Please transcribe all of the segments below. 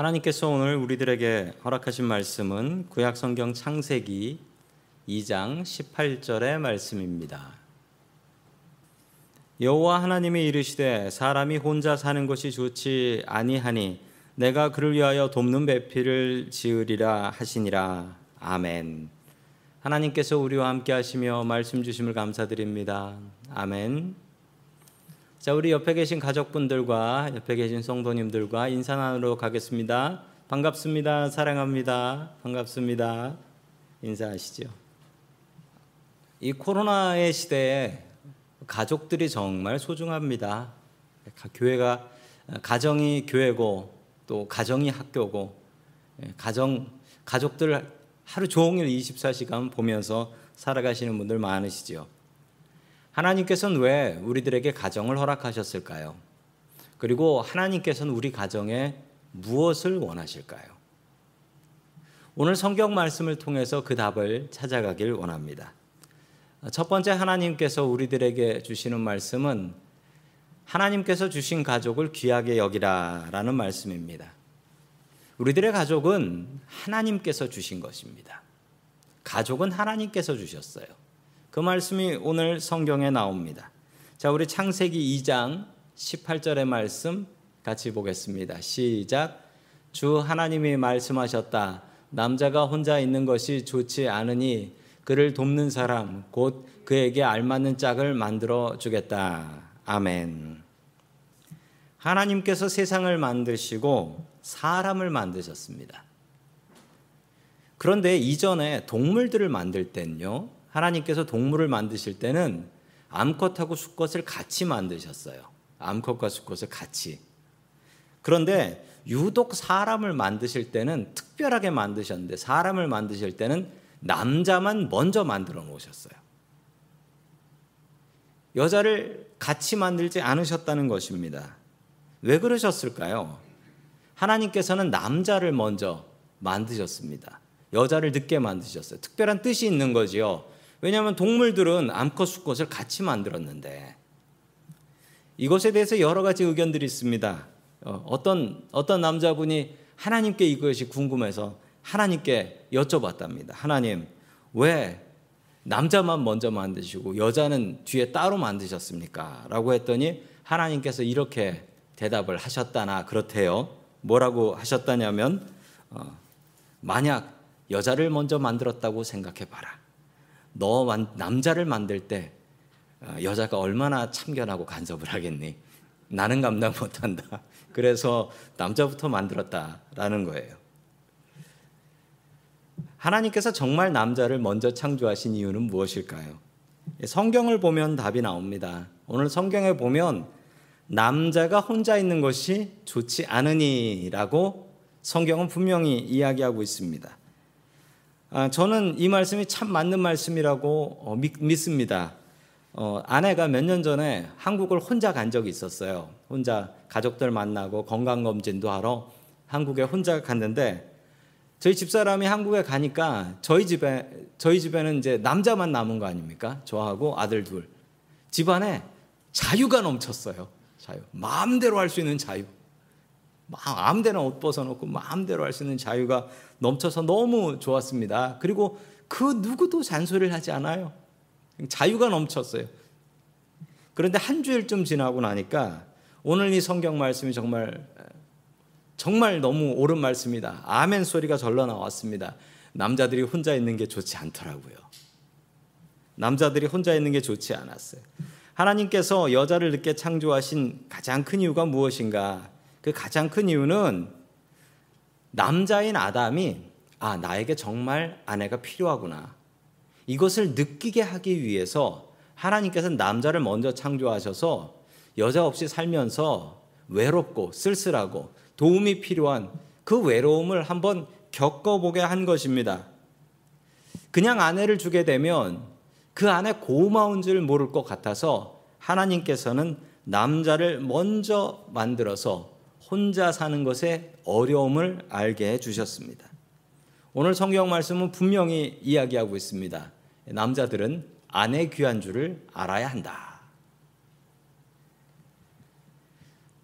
하나님께서 오늘 우리들에게 허락하신 말씀은 구약 성경 창세기 2장 18절의 말씀입니다. 여호와 하나님이 이르시되 사람이 혼자 사는 것이 좋지 아니하니 내가 그를 위하여 돕는 배필을 지으리라 하시니라. 아멘. 하나님께서 우리와 함께 하시며 말씀 주심을 감사드립니다. 아멘. 자, 우리 옆에 계신 가족분들과 옆에 계신 성도님들과 인사 나누러 가겠습니다. 반갑습니다. 사랑합니다. 반갑습니다. 인사하시죠. 이 코로나의 시대에 가족들이 정말 소중합니다. 교회가 가정이 교회고 또 가정이 학교고 가정 가족들 하루 종일 24시간 보면서 살아가시는 분들 많으시죠. 하나님께서는 왜 우리들에게 가정을 허락하셨을까요? 그리고 하나님께서는 우리 가정에 무엇을 원하실까요? 오늘 성경 말씀을 통해서 그 답을 찾아가길 원합니다. 첫 번째 하나님께서 우리들에게 주시는 말씀은 하나님께서 주신 가족을 귀하게 여기라 라는 말씀입니다. 우리들의 가족은 하나님께서 주신 것입니다. 가족은 하나님께서 주셨어요. 그 말씀이 오늘 성경에 나옵니다. 자, 우리 창세기 2장 18절의 말씀 같이 보겠습니다. 시작. 주 하나님이 말씀하셨다. 남자가 혼자 있는 것이 좋지 않으니 그를 돕는 사람 곧 그에게 알맞는 짝을 만들어 주겠다. 아멘. 하나님께서 세상을 만드시고 사람을 만드셨습니다. 그런데 이전에 동물들을 만들 땐요. 하나님께서 동물을 만드실 때는 암컷하고 수컷을 같이 만드셨어요. 암컷과 수컷을 같이. 그런데 유독 사람을 만드실 때는 특별하게 만드셨는데 사람을 만드실 때는 남자만 먼저 만들어 놓으셨어요. 여자를 같이 만들지 않으셨다는 것입니다. 왜 그러셨을까요? 하나님께서는 남자를 먼저 만드셨습니다. 여자를 늦게 만드셨어요. 특별한 뜻이 있는 거지요. 왜냐하면 동물들은 암컷, 수컷을 같이 만들었는데 이것에 대해서 여러 가지 의견들이 있습니다. 어, 어떤 어떤 남자분이 하나님께 이것이 궁금해서 하나님께 여쭤봤답니다. 하나님, 왜 남자만 먼저 만드시고 여자는 뒤에 따로 만드셨습니까? 라고 했더니 하나님께서 이렇게 대답을 하셨다나 그렇대요. 뭐라고 하셨다냐면 어, 만약 여자를 먼저 만들었다고 생각해 봐라. 너 남자를 만들 때 어, 여자가 얼마나 참견하고 간섭을 하겠니? 나는 감당 못한다. 그래서 남자부터 만들었다라는 거예요. 하나님께서 정말 남자를 먼저 창조하신 이유는 무엇일까요? 성경을 보면 답이 나옵니다. 오늘 성경에 보면 남자가 혼자 있는 것이 좋지 않으니라고 성경은 분명히 이야기하고 있습니다. 아, 저는 이 말씀이 참 맞는 말씀이라고 어, 믿습니다. 어, 아내가 몇 년 전에 한국을 혼자 간 적이 있었어요. 혼자 가족들 만나고 건강검진도 하러 한국에 혼자 갔는데 저희 집사람이 한국에 가니까 저희 집에 저희 집에는 이제 남자만 남은 거 아닙니까? 저하고 아들 둘. 집안에 자유가 넘쳤어요. 자유. 마음대로 할 수 있는 자유. 마음대로 옷 벗어놓고 마음대로 할 수 있는 자유가 넘쳐서 너무 좋았습니다. 그리고 그 누구도 잔소리를 하지 않아요. 자유가 넘쳤어요. 그런데 한 주일쯤 지나고 나니까 오늘 이 성경 말씀이 정말 정말 너무 옳은 말씀이다. 아멘 소리가 절로 나왔습니다. 남자들이 혼자 있는 게 좋지 않더라고요. 남자들이 혼자 있는 게 좋지 않았어요. 하나님께서 여자를 늦게 창조하신 가장 큰 이유가 무엇인가? 그 가장 큰 이유는 남자인 아담이 아, 나에게 정말 아내가 필요하구나. 이것을 느끼게 하기 위해서 하나님께서 남자를 먼저 창조하셔서 여자 없이 살면서 외롭고 쓸쓸하고 도움이 필요한 그 외로움을 한번 겪어보게 한 것입니다. 그냥 아내를 주게 되면 그 안에 고마운 줄 모를 것 같아서 하나님께서는 남자를 먼저 만들어서 혼자 사는 것에 어려움을 알게 해 주셨습니다. 오늘 성경 말씀은 분명히 이야기하고 있습니다. 남자들은 아내 귀한 줄을 알아야 한다.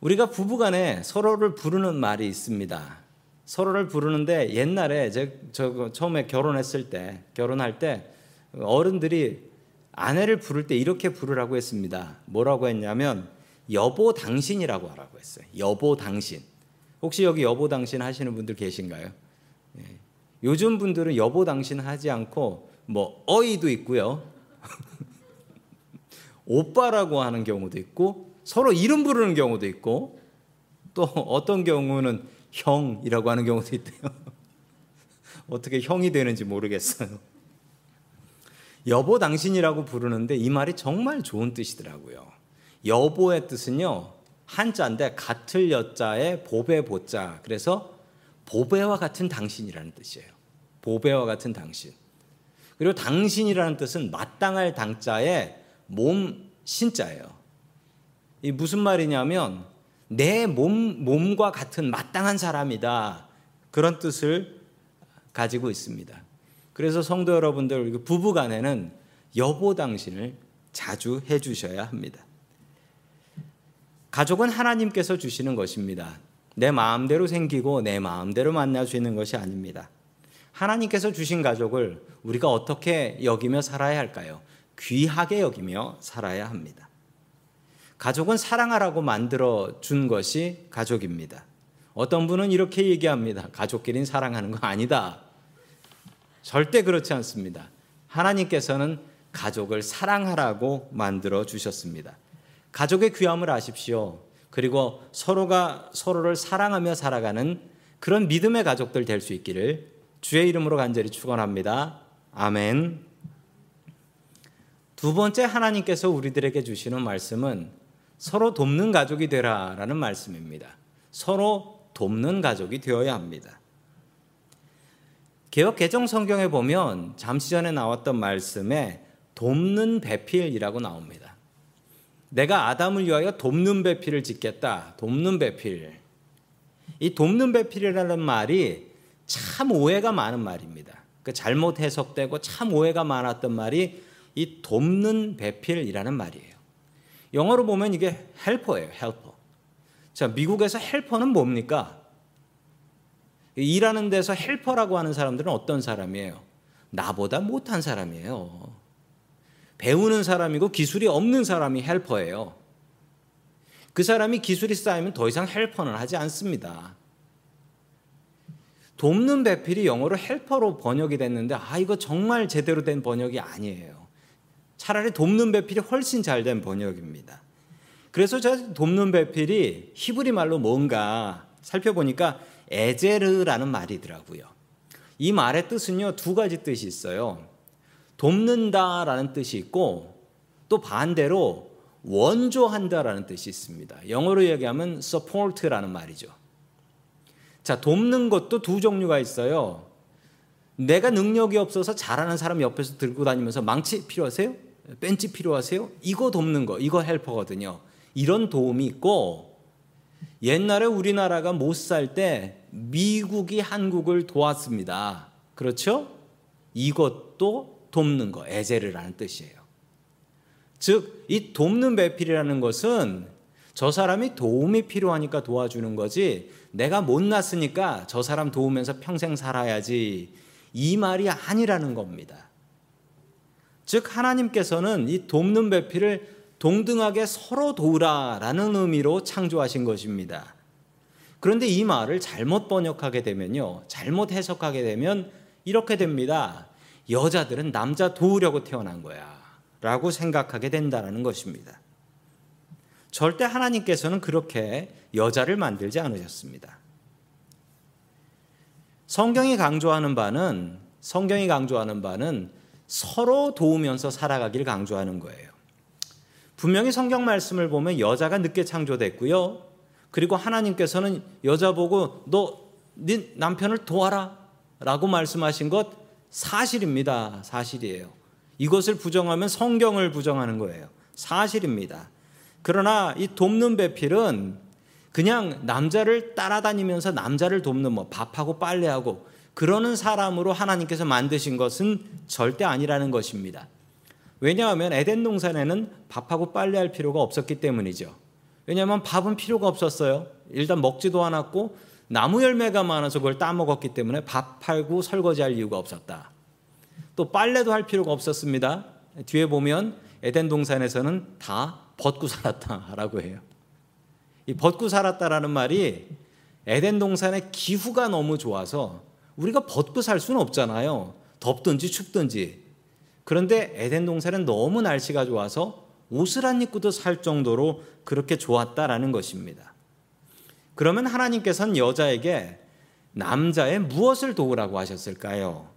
우리가 부부간에 서로를 부르는 말이 있습니다. 서로를 부르는데 옛날에 제, 저 처음에 결혼했을 때 결혼할 때 어른들이 아내를 부를 때 이렇게 부르라고 했습니다. 뭐라고 했냐면 여보 당신이라고 하라고 했어요. 여보 당신. 혹시 여기 여보 당신 하시는 분들 계신가요? 예. 요즘 분들은 여보 당신 하지 않고 뭐 어이도 있고요. 오빠라고 하는 경우도 있고 서로 이름 부르는 경우도 있고 또 어떤 경우는 형이라고 하는 경우도 있대요. 어떻게 형이 되는지 모르겠어요. 여보 당신이라고 부르는데 이 말이 정말 좋은 뜻이더라고요. 여보의 뜻은요. 한자인데 같을 여자에 보배 보자. 그래서 보배와 같은 당신이라는 뜻이에요. 보배와 같은 당신. 그리고 당신이라는 뜻은 마땅할 당자에 몸 신자예요. 이 무슨 말이냐면 내 몸, 몸과 같은 마땅한 사람이다. 그런 뜻을 가지고 있습니다. 그래서 성도 여러분들 부부 간에는 여보 당신을 자주 해 주셔야 합니다. 가족은 하나님께서 주시는 것입니다. 내 마음대로 생기고 내 마음대로 만날 수 있는 것이 아닙니다. 하나님께서 주신 가족을 우리가 어떻게 여기며 살아야 할까요? 귀하게 여기며 살아야 합니다. 가족은 사랑하라고 만들어 준 것이 가족입니다. 어떤 분은 이렇게 얘기합니다. 가족끼리는 사랑하는 거 아니다. 절대 그렇지 않습니다. 하나님께서는 가족을 사랑하라고 만들어 주셨습니다. 가족의 귀함을 아십시오. 그리고 서로가 서로를 사랑하며 살아가는 그런 믿음의 가족들 될 수 있기를 주의 이름으로 간절히 축원합니다. 아멘. 두 번째 하나님께서 우리들에게 주시는 말씀은 서로 돕는 가족이 되라라는 말씀입니다. 서로 돕는 가족이 되어야 합니다. 개혁 개정 성경에 보면 잠시 전에 나왔던 말씀에 돕는 배필이라고 나옵니다. 내가 아담을 위하여 돕는 배필을 짓겠다. 돕는 배필. 이 돕는 배필이라는 말이 참 오해가 많은 말입니다. 그 잘못 해석되고 참 오해가 많았던 말이 이 돕는 배필이라는 말이에요. 영어로 보면 이게 helper예요, helper. 자, 미국에서 helper는 뭡니까? 일하는 데서 helper라고 하는 사람들은 어떤 사람이에요? 나보다 못한 사람이에요. 배우는 사람이고 기술이 없는 사람이 helper예요. 그 사람이 기술이 쌓이면 더 이상 헬퍼는 하지 않습니다. 돕는 배필이 영어로 헬퍼로 번역이 됐는데 아 이거 정말 제대로 된 번역이 아니에요. 차라리 돕는 배필이 훨씬 잘 된 번역입니다. 그래서 제가 돕는 배필이 히브리 말로 뭔가 살펴보니까 에제르라는 말이더라고요. 이 말의 뜻은요, 두 가지 뜻이 있어요. 돕는다라는 뜻이 있고, 또 반대로 원조한다라는 뜻이 있습니다. 영어로 얘기하면 support라는 말이죠. 자, 돕는 것도 두 종류가 있어요. 내가 능력이 없어서 잘하는 사람 옆에서 들고 다니면서 망치 필요하세요? 벤치 필요하세요? 이거 돕는 거, 이거 헬퍼거든요. 이런 도움이 있고, 옛날에 우리나라가 못 살 때 미국이 한국을 도왔습니다. 그렇죠? 이것도 돕는 거, 에제르라는 뜻이에요. 즉, 이 돕는 배필이라는 것은 저 사람이 도움이 필요하니까 도와주는 거지, 내가 못났으니까 저 사람 도우면서 평생 살아야지, 이 말이 아니라는 겁니다. 즉, 하나님께서는 이 돕는 배필을 동등하게 서로 도우라라는 의미로 창조하신 것입니다. 그런데 이 말을 잘못 번역하게 되면요. 잘못 해석하게 되면 이렇게 됩니다. 여자들은 남자 도우려고 태어난 거야. 라고 생각하게 된다는 것입니다. 절대 하나님께서는 그렇게 여자를 만들지 않으셨습니다. 성경이 강조하는 바는 성경이 강조하는 바는 서로 도우면서 살아가길 강조하는 거예요. 분명히 성경 말씀을 보면 여자가 늦게 창조됐고요. 그리고 하나님께서는 여자 보고 너 네 남편을 도와라 라고 말씀하신 것 사실입니다. 사실이에요. 이것을 부정하면 성경을 부정하는 거예요. 사실입니다. 그러나 이 돕는 배필은 그냥 남자를 따라다니면서 남자를 돕는 뭐 밥하고 빨래하고 그러는 사람으로 하나님께서 만드신 것은 절대 아니라는 것입니다. 왜냐하면 에덴 동산에는 밥하고 빨래할 필요가 없었기 때문이죠. 왜냐하면 밥은 필요가 없었어요. 일단 먹지도 않았고 나무 열매가 많아서 그걸 따먹었기 때문에 밥 팔고 설거지할 이유가 없었다. 또 빨래도 할 필요가 없었습니다. 뒤에 보면 에덴 동산에서는 다 벗고 살았다라고 해요. 이 벗고 살았다라는 말이 에덴 동산의 기후가 너무 좋아서 우리가 벗고 살 수는 없잖아요. 덥든지 춥든지. 그런데 에덴 동산은 너무 날씨가 좋아서 옷을 안 입고도 살 정도로 그렇게 좋았다라는 것입니다. 그러면 하나님께서는 여자에게 남자의 무엇을 도우라고 하셨을까요?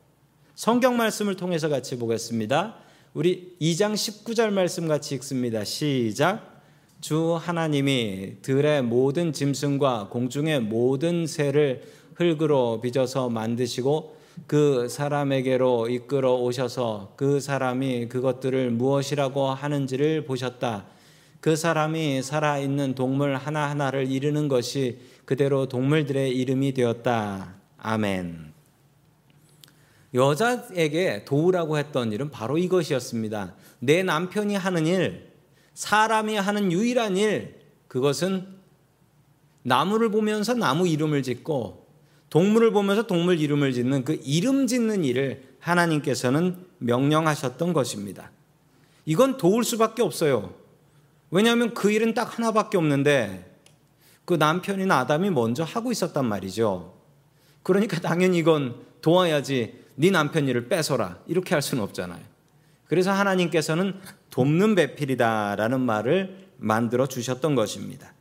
성경 말씀을 통해서 같이 보겠습니다. 우리 2장 19절 말씀 같이 읽습니다. 시작. 주 하나님이 들의 모든 짐승과 공중의 모든 새를 흙으로 빚어서 만드시고 그 사람에게로 이끌어 오셔서 그 사람이 그것들을 무엇이라고 하는지를 보셨다. 그 사람이 살아있는 동물 하나하나를 이르는 것이 그대로 동물들의 이름이 되었다. 아멘. 여자에게 도우라고 했던 일은 바로 이것이었습니다. 내 남편이 하는 일, 사람이 하는 유일한 일, 그것은 나무를 보면서 나무 이름을 짓고 동물을 보면서 동물 이름을 짓는 그 이름 짓는 일을 하나님께서는 명령하셨던 것입니다. 이건 도울 수밖에 없어요. 왜냐하면 그 일은 딱 하나밖에 없는데 그 남편인 아담이 먼저 하고 있었단 말이죠. 그러니까 당연히 이건 도와야지 네 남편 일을 뺏어라 이렇게 할 수는 없잖아요. 그래서 하나님께서는 돕는 배필이다라는 말을 만들어 주셨던 것입니다.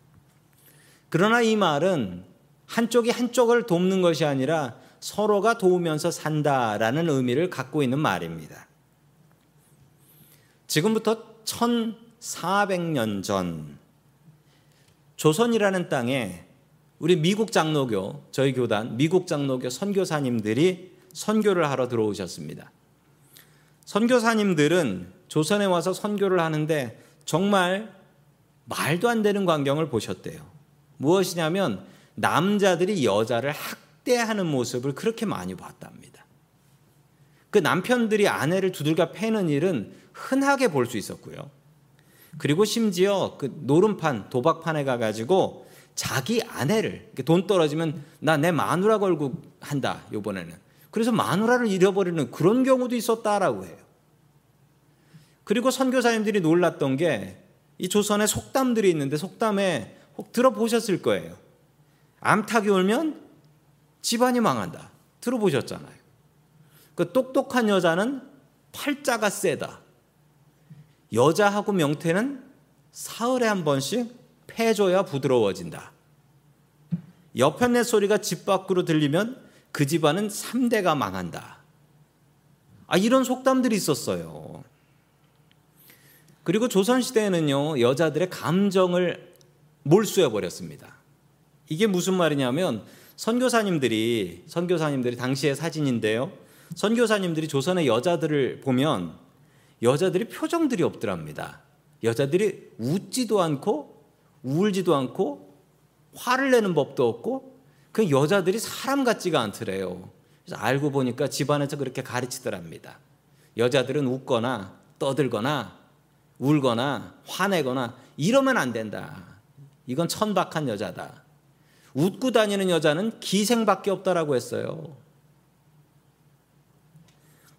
그러나 이 말은 한쪽이 한쪽을 돕는 것이 아니라 서로가 도우면서 산다라는 의미를 갖고 있는 말입니다. 지금부터 1400년 전 조선이라는 땅에 우리 미국 장로교, 저희 교단 미국 장로교 선교사님들이 선교를 하러 들어오셨습니다. 선교사님들은 조선에 와서 선교를 하는데 정말 말도 안 되는 광경을 보셨대요. 무엇이냐면 남자들이 여자를 학대하는 모습을 그렇게 많이 봤답니다. 그 남편들이 아내를 두들겨 패는 일은 흔하게 볼 수 있었고요. 그리고 심지어 그 노름판, 도박판에 가가지고 자기 아내를 돈 떨어지면 나 내 마누라 걸고 한다, 요번에는. 그래서 마누라를 잃어버리는 그런 경우도 있었다라고 해요. 그리고 선교사님들이 놀랐던 게 이 조선에 속담들이 있는데 속담에 혹 들어보셨을 거예요. 암탉이 울면 집안이 망한다. 들어보셨잖아요. 그 똑똑한 여자는 팔자가 세다. 여자하고 명태는 사흘에 한 번씩 패줘야 부드러워진다. 여편네 소리가 집 밖으로 들리면 그 집안은 3대가 망한다. 아, 이런 속담들이 있었어요. 그리고 조선시대에는요, 여자들의 감정을 몰수해 버렸습니다. 이게 무슨 말이냐면, 선교사님들이, 선교사님들이 당시의 사진인데요. 선교사님들이 조선의 여자들을 보면 여자들이 표정들이 없더랍니다. 여자들이 웃지도 않고 울지도 않고 화를 내는 법도 없고 그 여자들이 사람 같지가 않더래요. 그래서 알고 보니까 집안에서 그렇게 가르치더랍니다. 여자들은 웃거나 떠들거나 울거나 화내거나 이러면 안 된다. 이건 천박한 여자다. 웃고 다니는 여자는 기생밖에 없다라고 했어요.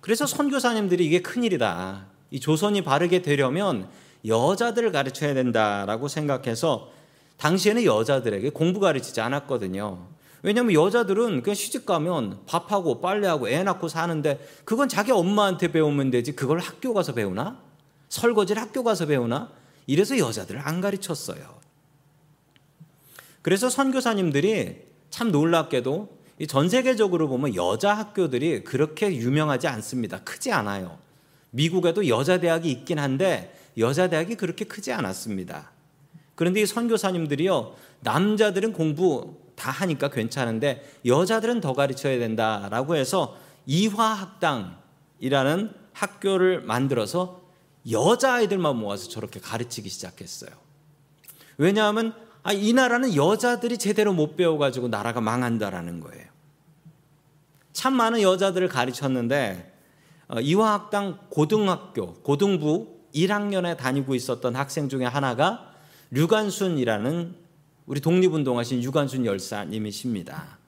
그래서 선교사님들이 이게 큰일이다. 이 조선이 바르게 되려면 여자들을 가르쳐야 된다라고 생각해서 당시에는 여자들에게 공부 가르치지 않았거든요. 왜냐하면 여자들은 그냥 시집 가면 밥하고 빨래하고 애 낳고 사는데 그건 자기 엄마한테 배우면 되지 그걸 학교 가서 배우나? 설거지를 학교 가서 배우나? 이래서 여자들을 안 가르쳤어요. 그래서 선교사님들이 참 놀랍게도 전 세계적으로 보면 여자 학교들이 그렇게 유명하지 않습니다. 크지 않아요. 미국에도 여자 대학이 있긴 한데 여자 대학이 그렇게 크지 않았습니다. 그런데 이 선교사님들이요, 남자들은 공부 다 하니까 괜찮은데 여자들은 더 가르쳐야 된다라고 해서 이화학당이라는 학교를 만들어서 여자아이들만 모아서 저렇게 가르치기 시작했어요. 왜냐하면 아, 이 나라는 여자들이 제대로 못 배워가지고 나라가 망한다라는 거예요. 참 많은 여자들을 가르쳤는데 어, 이화학당 고등학교, 고등부 1학년에 다니고 있었던 학생 중에 하나가 류관순이라는 우리 독립운동하신 유관순 열사님이십니다.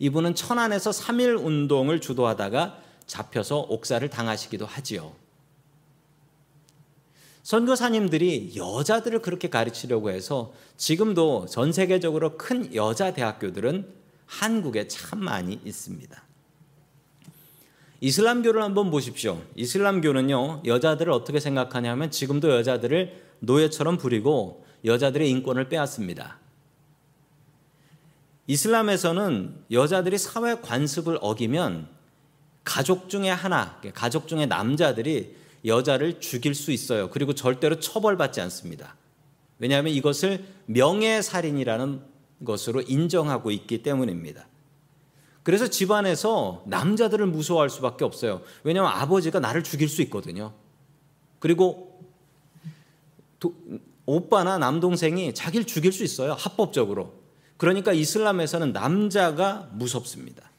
이분은 천안에서 3일 운동을 주도하다가 잡혀서 옥사를 당하시기도 하지요. 선교사님들이 여자들을 그렇게 가르치려고 해서 지금도 전 세계적으로 큰 여자 대학교들은 한국에 참 많이 있습니다. 이슬람교를 한번 보십시오. 이슬람교는요, 여자들을 어떻게 생각하냐면 지금도 여자들을 노예처럼 부리고 여자들의 인권을 빼앗습니다. 이슬람에서는 여자들이 사회 관습을 어기면 가족 중에 하나, 가족 중에 남자들이 여자를 죽일 수 있어요. 그리고 절대로 처벌받지 않습니다. 왜냐하면 이것을 명예살인이라는 것으로 인정하고 있기 때문입니다. 그래서 집안에서 남자들을 무서워할 수밖에 없어요. 왜냐하면 아버지가 나를 죽일 수 있거든요. 그리고 도, 오빠나 남동생이 자기를 죽일 수 있어요. 합법적으로. 그러니까 이슬람에서는 남자가 무섭습니다.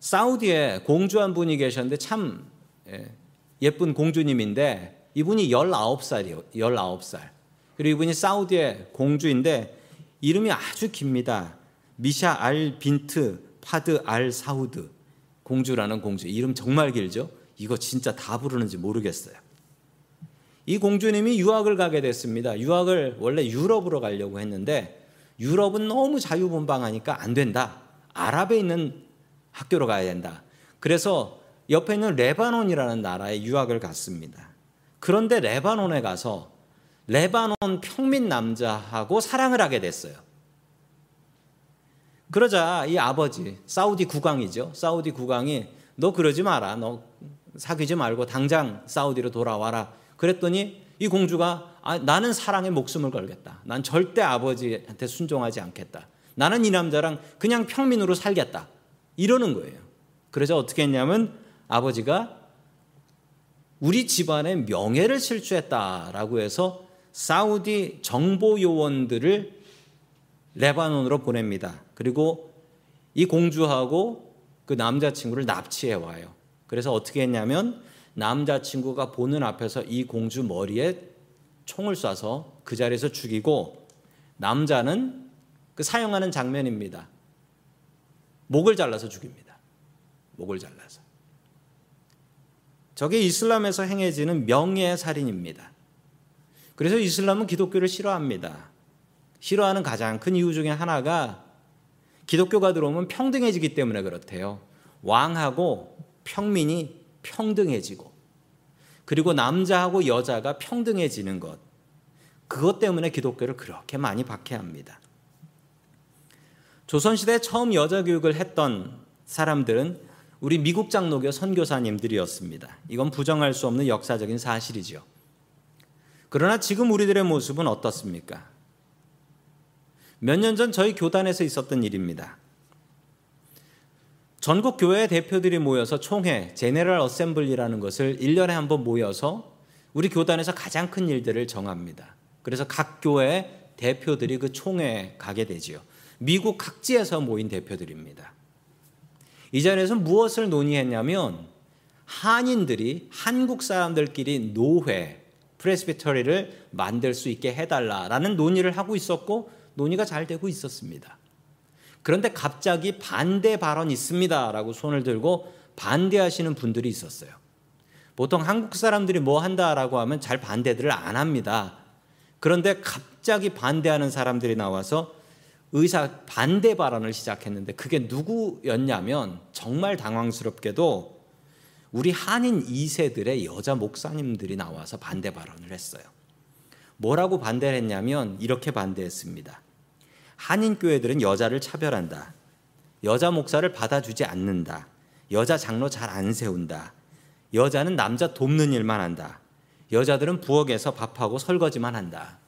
사우디에 공주 한 분이 계셨는데 참 예, 예쁜 공주님인데 이분이 19살이요. 19살. 그리고 이분이 사우디의 공주인데 이름이 아주 깁니다. 미샤 알 빈트 파드 알 사우드 공주라는 공주. 이름 정말 길죠? 이거 진짜 다 부르는지 모르겠어요. 이 공주님이 유학을 가게 됐습니다. 유학을 원래 유럽으로 가려고 했는데 유럽은 너무 자유분방하니까 안 된다. 아랍에 있는 학교로 가야 된다. 그래서 옆에 있는 레바논이라는 나라에 유학을 갔습니다. 그런데 레바논에 가서 레바논 평민 남자하고 사랑을 하게 됐어요. 그러자 이 아버지, 사우디 국왕이죠. 사우디 국왕이 너 그러지 마라. 너 사귀지 말고 당장 사우디로 돌아와라. 그랬더니 이 공주가 아, 나는 사랑에 목숨을 걸겠다. 난 절대 아버지한테 순종하지 않겠다. 나는 이 남자랑 그냥 평민으로 살겠다. 이러는 거예요. 그래서 어떻게 했냐면 아버지가 우리 집안의 명예를 실추했다라고 해서 사우디 정보 요원들을 레바논으로 보냅니다. 그리고 이 공주하고 그 남자친구를 납치해 와요. 그래서 어떻게 했냐면 남자친구가 보는 앞에서 이 공주 머리에 총을 쏴서 그 자리에서 죽이고 남자는 그 사용하는 장면입니다. 목을 잘라서 죽입니다. 목을 잘라서. 저게 이슬람에서 행해지는 명예살인입니다. 그래서 이슬람은 기독교를 싫어합니다. 싫어하는 가장 큰 이유 중에 하나가 기독교가 들어오면 평등해지기 때문에 그렇대요. 왕하고 평민이 평등해지고 그리고 남자하고 여자가 평등해지는 것. 그것 때문에 기독교를 그렇게 많이 박해합니다. 조선시대 처음 여자 교육을 했던 사람들은 우리 미국 장로교 선교사님들이었습니다. 이건 부정할 수 없는 역사적인 사실이죠. 그러나 지금 우리들의 모습은 어떻습니까? 몇 년 전 저희 교단에서 있었던 일입니다. 전국 교회 대표들이 모여서 총회, 제네럴 어셈블리라는 것을 1년에 한 번 모여서 우리 교단에서 가장 큰 일들을 정합니다. 그래서 각 교회 대표들이 그 총회에 가게 되지요. 미국 각지에서 모인 대표들입니다. 이 자리에서 무엇을 논의했냐면 한인들이 한국 사람들끼리 노회, 프레스비터리를 만들 수 있게 해달라라는 논의를 하고 있었고 논의가 잘 되고 있었습니다. 그런데 갑자기 반대 발언 있습니다라고 손을 들고 반대하시는 분들이 있었어요. 보통 한국 사람들이 뭐 한다라고 하면 잘 반대들을 안 합니다. 그런데 갑자기 반대하는 사람들이 나와서 의사 반대 발언을 시작했는데 그게 누구였냐면 정말 당황스럽게도 우리 한인 2세들의 여자 목사님들이 나와서 반대 발언을 했어요. 뭐라고 반대를 했냐면 이렇게 반대했습니다. 한인 교회들은 여자를 차별한다. 여자 목사를 받아주지 않는다. 여자 장로 잘 안 세운다. 여자는 남자 돕는 일만 한다. 여자들은 부엌에서 밥하고 설거지만 한다.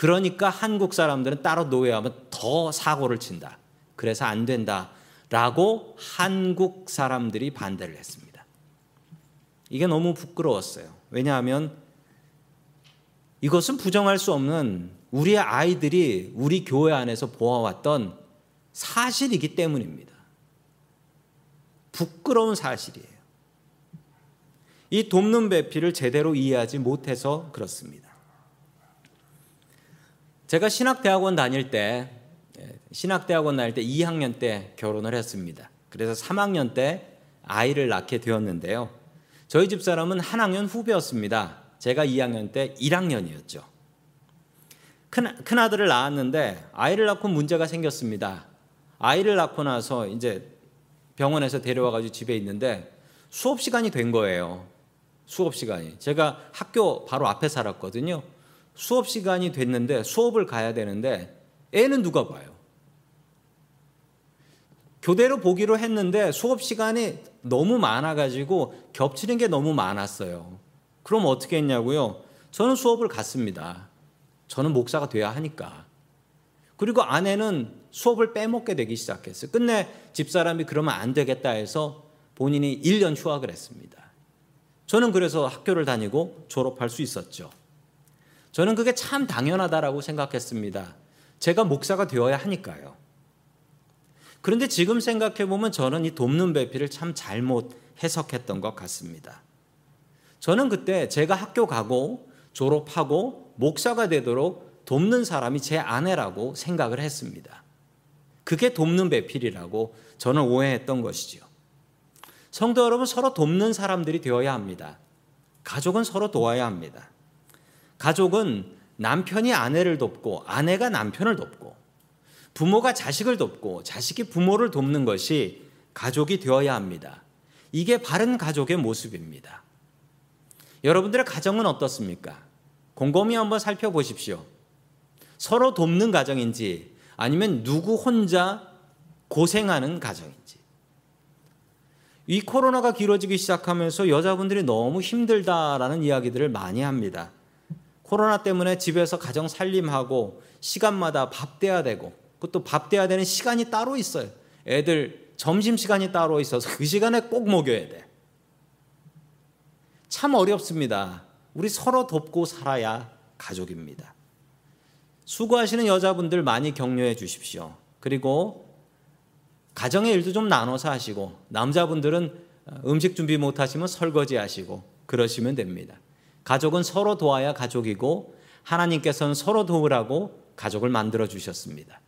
그러니까 한국 사람들은 따로 노예하면 더 사고를 친다. 그래서 안 된다. 라고 한국 사람들이 반대를 했습니다. 이게 너무 부끄러웠어요. 왜냐하면 이것은 부정할 수 없는 우리의 아이들이 우리 교회 안에서 보아왔던 사실이기 때문입니다. 부끄러운 사실이에요. 이 돕는 배필을 제대로 이해하지 못해서 그렇습니다. 제가 신학대학원 다닐 때 예, 신학대학원 다닐 때 2학년 때 결혼을 했습니다. 그래서 3학년 때 아이를 낳게 되었는데요. 저희 집 사람은 한 학년 후배였습니다. 제가 2학년 때 1학년이었죠. 큰, 큰 아들을 낳았는데 아이를 낳고 문제가 생겼습니다. 아이를 낳고 나서 이제 병원에서 데려와가지고 집에 있는데 수업 시간이 된 거예요. 수업 시간이. 제가 학교 바로 앞에 살았거든요. 수업 시간이 됐는데 수업을 가야 되는데 애는 누가 봐요? 교대로 보기로 했는데 수업 시간이 너무 많아가지고 겹치는 게 너무 많았어요. 그럼 어떻게 했냐고요? 저는 수업을 갔습니다. 저는 목사가 돼야 하니까. 그리고 아내는 수업을 빼먹게 되기 시작했어요. 끝내 집사람이 그러면 안 되겠다 해서 본인이 1년 휴학을 했습니다. 저는 그래서 학교를 다니고 졸업할 수 있었죠. 저는 그게 참 당연하다라고 생각했습니다. 제가 목사가 되어야 하니까요. 그런데 지금 생각해 보면 저는 이 돕는 배필을 참 잘못 해석했던 것 같습니다. 저는 그때 제가 학교 가고 졸업하고 목사가 되도록 돕는 사람이 제 아내라고 생각을 했습니다. 그게 돕는 배필이라고 저는 오해했던 것이지요. 성도 여러분 서로 돕는 사람들이 되어야 합니다. 가족은 서로 도와야 합니다. 가족은 남편이 아내를 돕고 아내가 남편을 돕고 부모가 자식을 돕고 자식이 부모를 돕는 것이 가족이 되어야 합니다. 이게 바른 가족의 모습입니다. 여러분들의 가정은 어떻습니까? 곰곰이 한번 살펴보십시오. 서로 돕는 가정인지 아니면 누구 혼자 고생하는 가정인지. 이 코로나가 길어지기 시작하면서 여자분들이 너무 힘들다라는 이야기들을 많이 합니다. 코로나 때문에 집에서 가정 살림하고 시간마다 밥 돼야 되고 그것도 밥 돼야 되는 시간이 따로 있어요. 애들 점심 시간이 따로 있어서 그 시간에 꼭 먹여야 돼. 참 어렵습니다. 우리 서로 돕고 살아야 가족입니다. 수고하시는 여자분들 많이 격려해 주십시오. 그리고 가정의 일도 좀 나눠서 하시고 남자분들은 음식 준비 못 하시면 설거지 하시고 그러시면 됩니다. 가족은 서로 도와야 가족이고 하나님께서는 서로 도우라고 가족을 만들어 주셨습니다.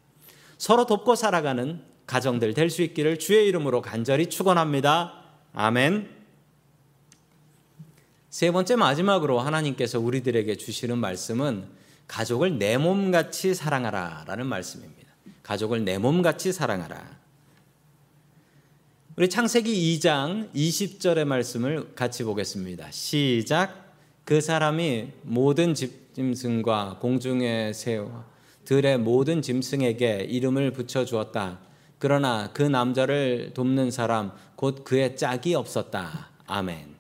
서로 돕고 살아가는 가정들 될 수 있기를 주의 이름으로 간절히 축원합니다. 아멘. 세 번째 마지막으로 하나님께서 우리들에게 주시는 말씀은 가족을 내 몸같이 사랑하라라는 말씀입니다. 가족을 내 몸같이 사랑하라. 우리 창세기 2장 20절의 말씀을 같이 보겠습니다. 시작. 그 사람이 모든 짐승과 공중의 새와 들의 모든 짐승에게 이름을 붙여 주었다. 그러나 그 남자를 돕는 사람 곧 그의 짝이 없었다. 아멘.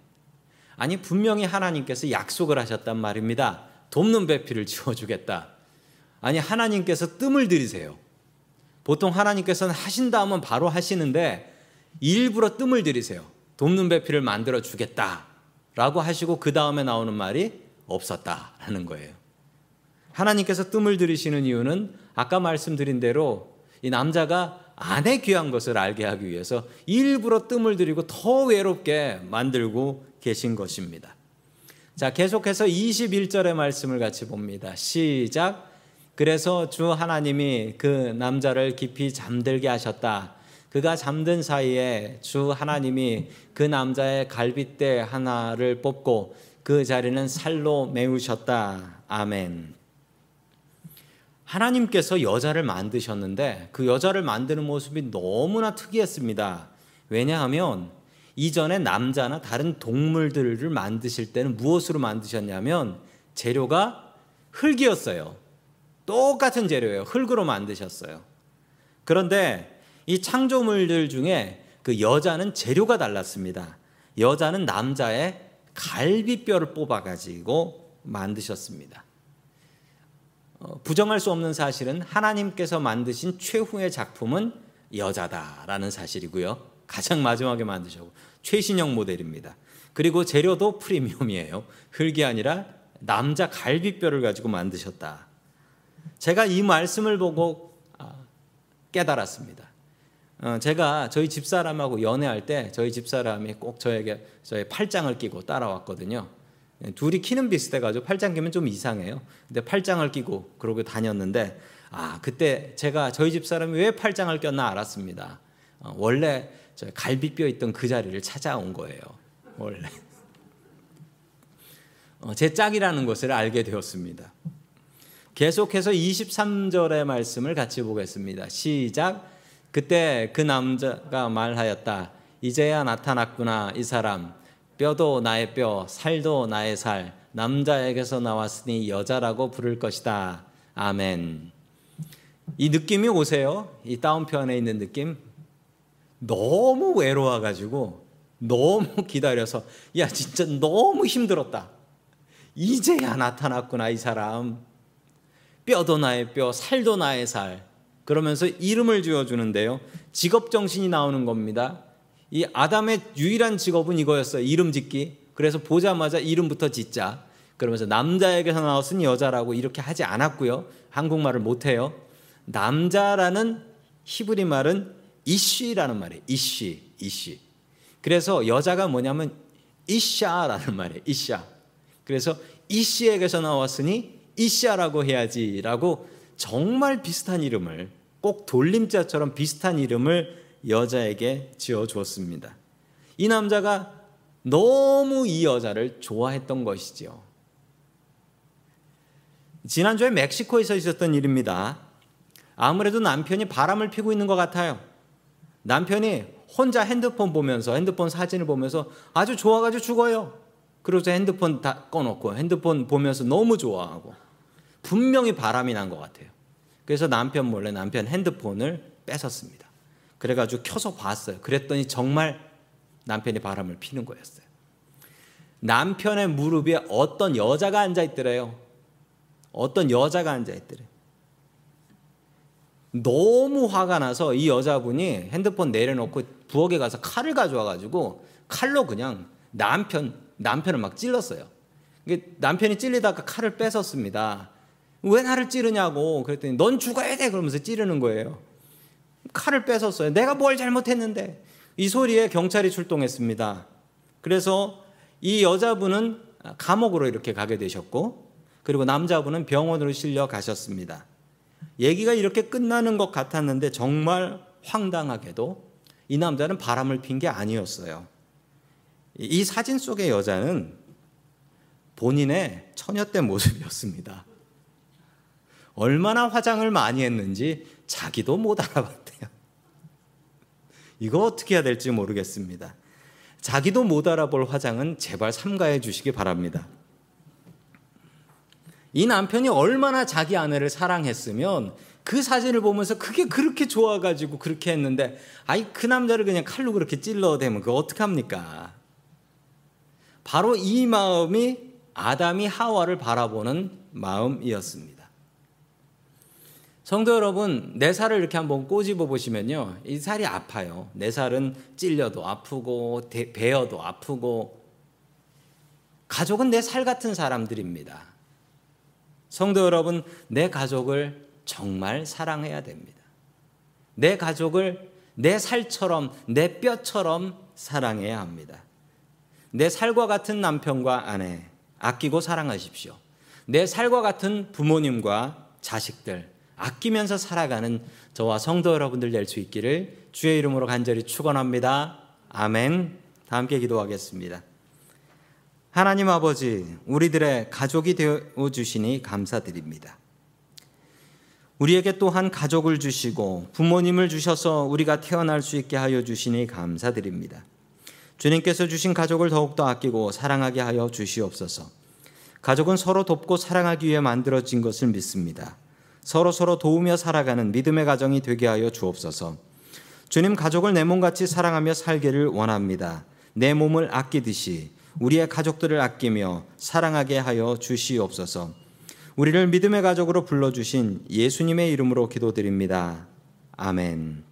아니 분명히 하나님께서 약속을 하셨단 말입니다. 돕는 배필을 지워 주겠다. 아니 하나님께서 뜸을 들이세요. 보통 하나님께서는 하신다 하면 바로 하시는데 일부러 뜸을 들이세요. 돕는 배필을 만들어 주겠다. 라고 하시고 그 다음에 나오는 말이 없었다라는 거예요. 하나님께서 뜸을 들이시는 이유는 아까 말씀드린 대로 이 남자가 아내 귀한 것을 알게 하기 위해서 일부러 뜸을 들이고 더 외롭게 만들고 계신 것입니다. 자, 계속해서 21절의 말씀을 같이 봅니다. 시작. 그래서 주 하나님이 그 남자를 깊이 잠들게 하셨다. 그가 잠든 사이에 주 하나님이 그 남자의 갈빗대 하나를 뽑고 그 자리는 살로 메우셨다. 아멘. 하나님께서 여자를 만드셨는데 그 여자를 만드는 모습이 너무나 특이했습니다. 왜냐하면 이전에 남자나 다른 동물들을 만드실 때는 무엇으로 만드셨냐면 재료가 흙이었어요. 똑같은 재료예요. 흙으로 만드셨어요. 그런데 이 창조물들 중에 그 여자는 재료가 달랐습니다. 여자는 남자의 갈비뼈를 뽑아가지고 만드셨습니다. 어, 부정할 수 없는 사실은 하나님께서 만드신 최후의 작품은 여자다라는 사실이고요. 가장 마지막에 만드셨고 최신형 모델입니다. 그리고 재료도 프리미엄이에요. 흙이 아니라 남자 갈비뼈를 가지고 만드셨다. 제가 이 말씀을 보고 아, 깨달았습니다. 어, 제가 저희 집사람하고 연애할 때 저희 집사람이 꼭 저에게 저의 팔짱을 끼고 따라왔거든요. 둘이 키는 비슷해가지고 팔짱 끼면 좀 이상해요. 근데 팔짱을 끼고 그러고 다녔는데 아 그때 제가 저희 집 사람이 왜 팔짱을 꼈나 알았습니다. 어, 원래 갈비뼈 있던 그 자리를 찾아온 거예요. 원래 어, 제 짝이라는 것을 알게 되었습니다. 계속해서 23절의 말씀을 같이 보겠습니다. 시작. 그때 그 남자가 말하였다. 이제야 나타났구나 이 사람. 뼈도 나의 뼈, 살도 나의 살. 남자에게서 나왔으니 여자라고 부를 것이다. 아멘. 이 느낌이 오세요? 이 다운편에 있는 느낌? 너무 외로워가지고 너무 기다려서 야 진짜 너무 힘들었다. 이제야 나타났구나 이 사람. 뼈도 나의 뼈, 살도 나의 살. 그러면서 이름을 지어주는데요. 직업 정신이 나오는 겁니다. 이 아담의 유일한 직업은 이거였어요. 이름 짓기. 그래서 보자마자 이름부터 짓자. 그러면서 남자에게서 나왔으니 여자라고 이렇게 하지 않았고요. 한국말을 못해요. 남자라는 히브리 말은 이쉬라는 말이에요. 이쉬, 이쉬. 그래서 여자가 뭐냐면 이샤라는 말이에요. 이샤. 그래서 이씨에게서 나왔으니 이샤라고 해야지라고 정말 비슷한 이름을 꼭 돌림자처럼 비슷한 이름을 여자에게 지어 주었습니다. 이 남자가 너무 이 여자를 좋아했던 것이지요. 지난주에 멕시코에서 있었던 일입니다. 아무래도 남편이 바람을 피고 있는 것 같아요. 남편이 혼자 핸드폰 보면서 핸드폰 사진을 보면서 아주 좋아가지고 죽어요. 그래서 핸드폰 다 꺼놓고 핸드폰 보면서 너무 좋아하고 분명히 바람이 난 것 같아요. 그래서 남편 몰래 남편 핸드폰을 뺏었습니다. 그래가지고 켜서 봤어요. 그랬더니 정말 남편이 바람을 피는 거였어요. 남편의 무릎에 어떤 여자가 앉아 있더래요. 어떤 여자가 앉아 있더래요. 너무 화가 나서 이 여자분이 핸드폰 내려놓고 부엌에 가서 칼을 가져와가지고 칼로 그냥 남편 남편을 막 찔렀어요. 남편이 찔리다가 칼을 뺏었습니다. 왜 나를 찌르냐고 그랬더니 넌 죽어야 돼 그러면서 찌르는 거예요. 칼을 뺏었어요. 내가 뭘 잘못했는데 이 소리에 경찰이 출동했습니다. 그래서 이 여자분은 감옥으로 이렇게 가게 되셨고 그리고 남자분은 병원으로 실려 가셨습니다. 얘기가 이렇게 끝나는 것 같았는데 정말 황당하게도 이 남자는 바람을 핀 게 아니었어요. 이 사진 속의 여자는 본인의 처녀 때 모습이었습니다. 얼마나 화장을 많이 했는지 자기도 못 알아봤대요. 이거 어떻게 해야 될지 모르겠습니다. 자기도 못 알아볼 화장은 제발 삼가해 주시기 바랍니다. 이 남편이 얼마나 자기 아내를 사랑했으면 그 사진을 보면서 그게 그렇게 좋아가지고 그렇게 했는데 아이 그 남자를 그냥 칼로 그렇게 찔러대면 그거 어떡합니까? 바로 이 마음이 아담이 하와를 바라보는 마음이었습니다. 성도 여러분, 내 살을 이렇게 한번 꼬집어 보시면요. 이 살이 아파요. 내 살은 찔려도 아프고, 베어도 아프고, 가족은 내 살 같은 사람들입니다. 성도 여러분, 내 가족을 정말 사랑해야 됩니다. 내 가족을 내 살처럼, 내 뼈처럼 사랑해야 합니다. 내 살과 같은 남편과 아내 아끼고 사랑하십시오. 내 살과 같은 부모님과 자식들 아끼면서 살아가는 저와 성도 여러분들 될 수 있기를 주의 이름으로 간절히 축원합니다. 아멘. 다 함께 기도하겠습니다. 하나님 아버지, 우리들의 가족이 되어 주시니 감사드립니다. 우리에게 또한 가족을 주시고 부모님을 주셔서 우리가 태어날 수 있게 하여 주시니 감사드립니다. 주님께서 주신 가족을 더욱더 아끼고 사랑하게 하여 주시옵소서. 가족은 서로 돕고 사랑하기 위해 만들어진 것을 믿습니다. 서로 서로 도우며 살아가는 믿음의 가정이 되게 하여 주옵소서. 주님 가족을 내 몸같이 사랑하며 살기를 원합니다. 내 몸을 아끼듯이 우리의 가족들을 아끼며 사랑하게 하여 주시옵소서. 우리를 믿음의 가족으로 불러주신 예수님의 이름으로 기도드립니다. 아멘.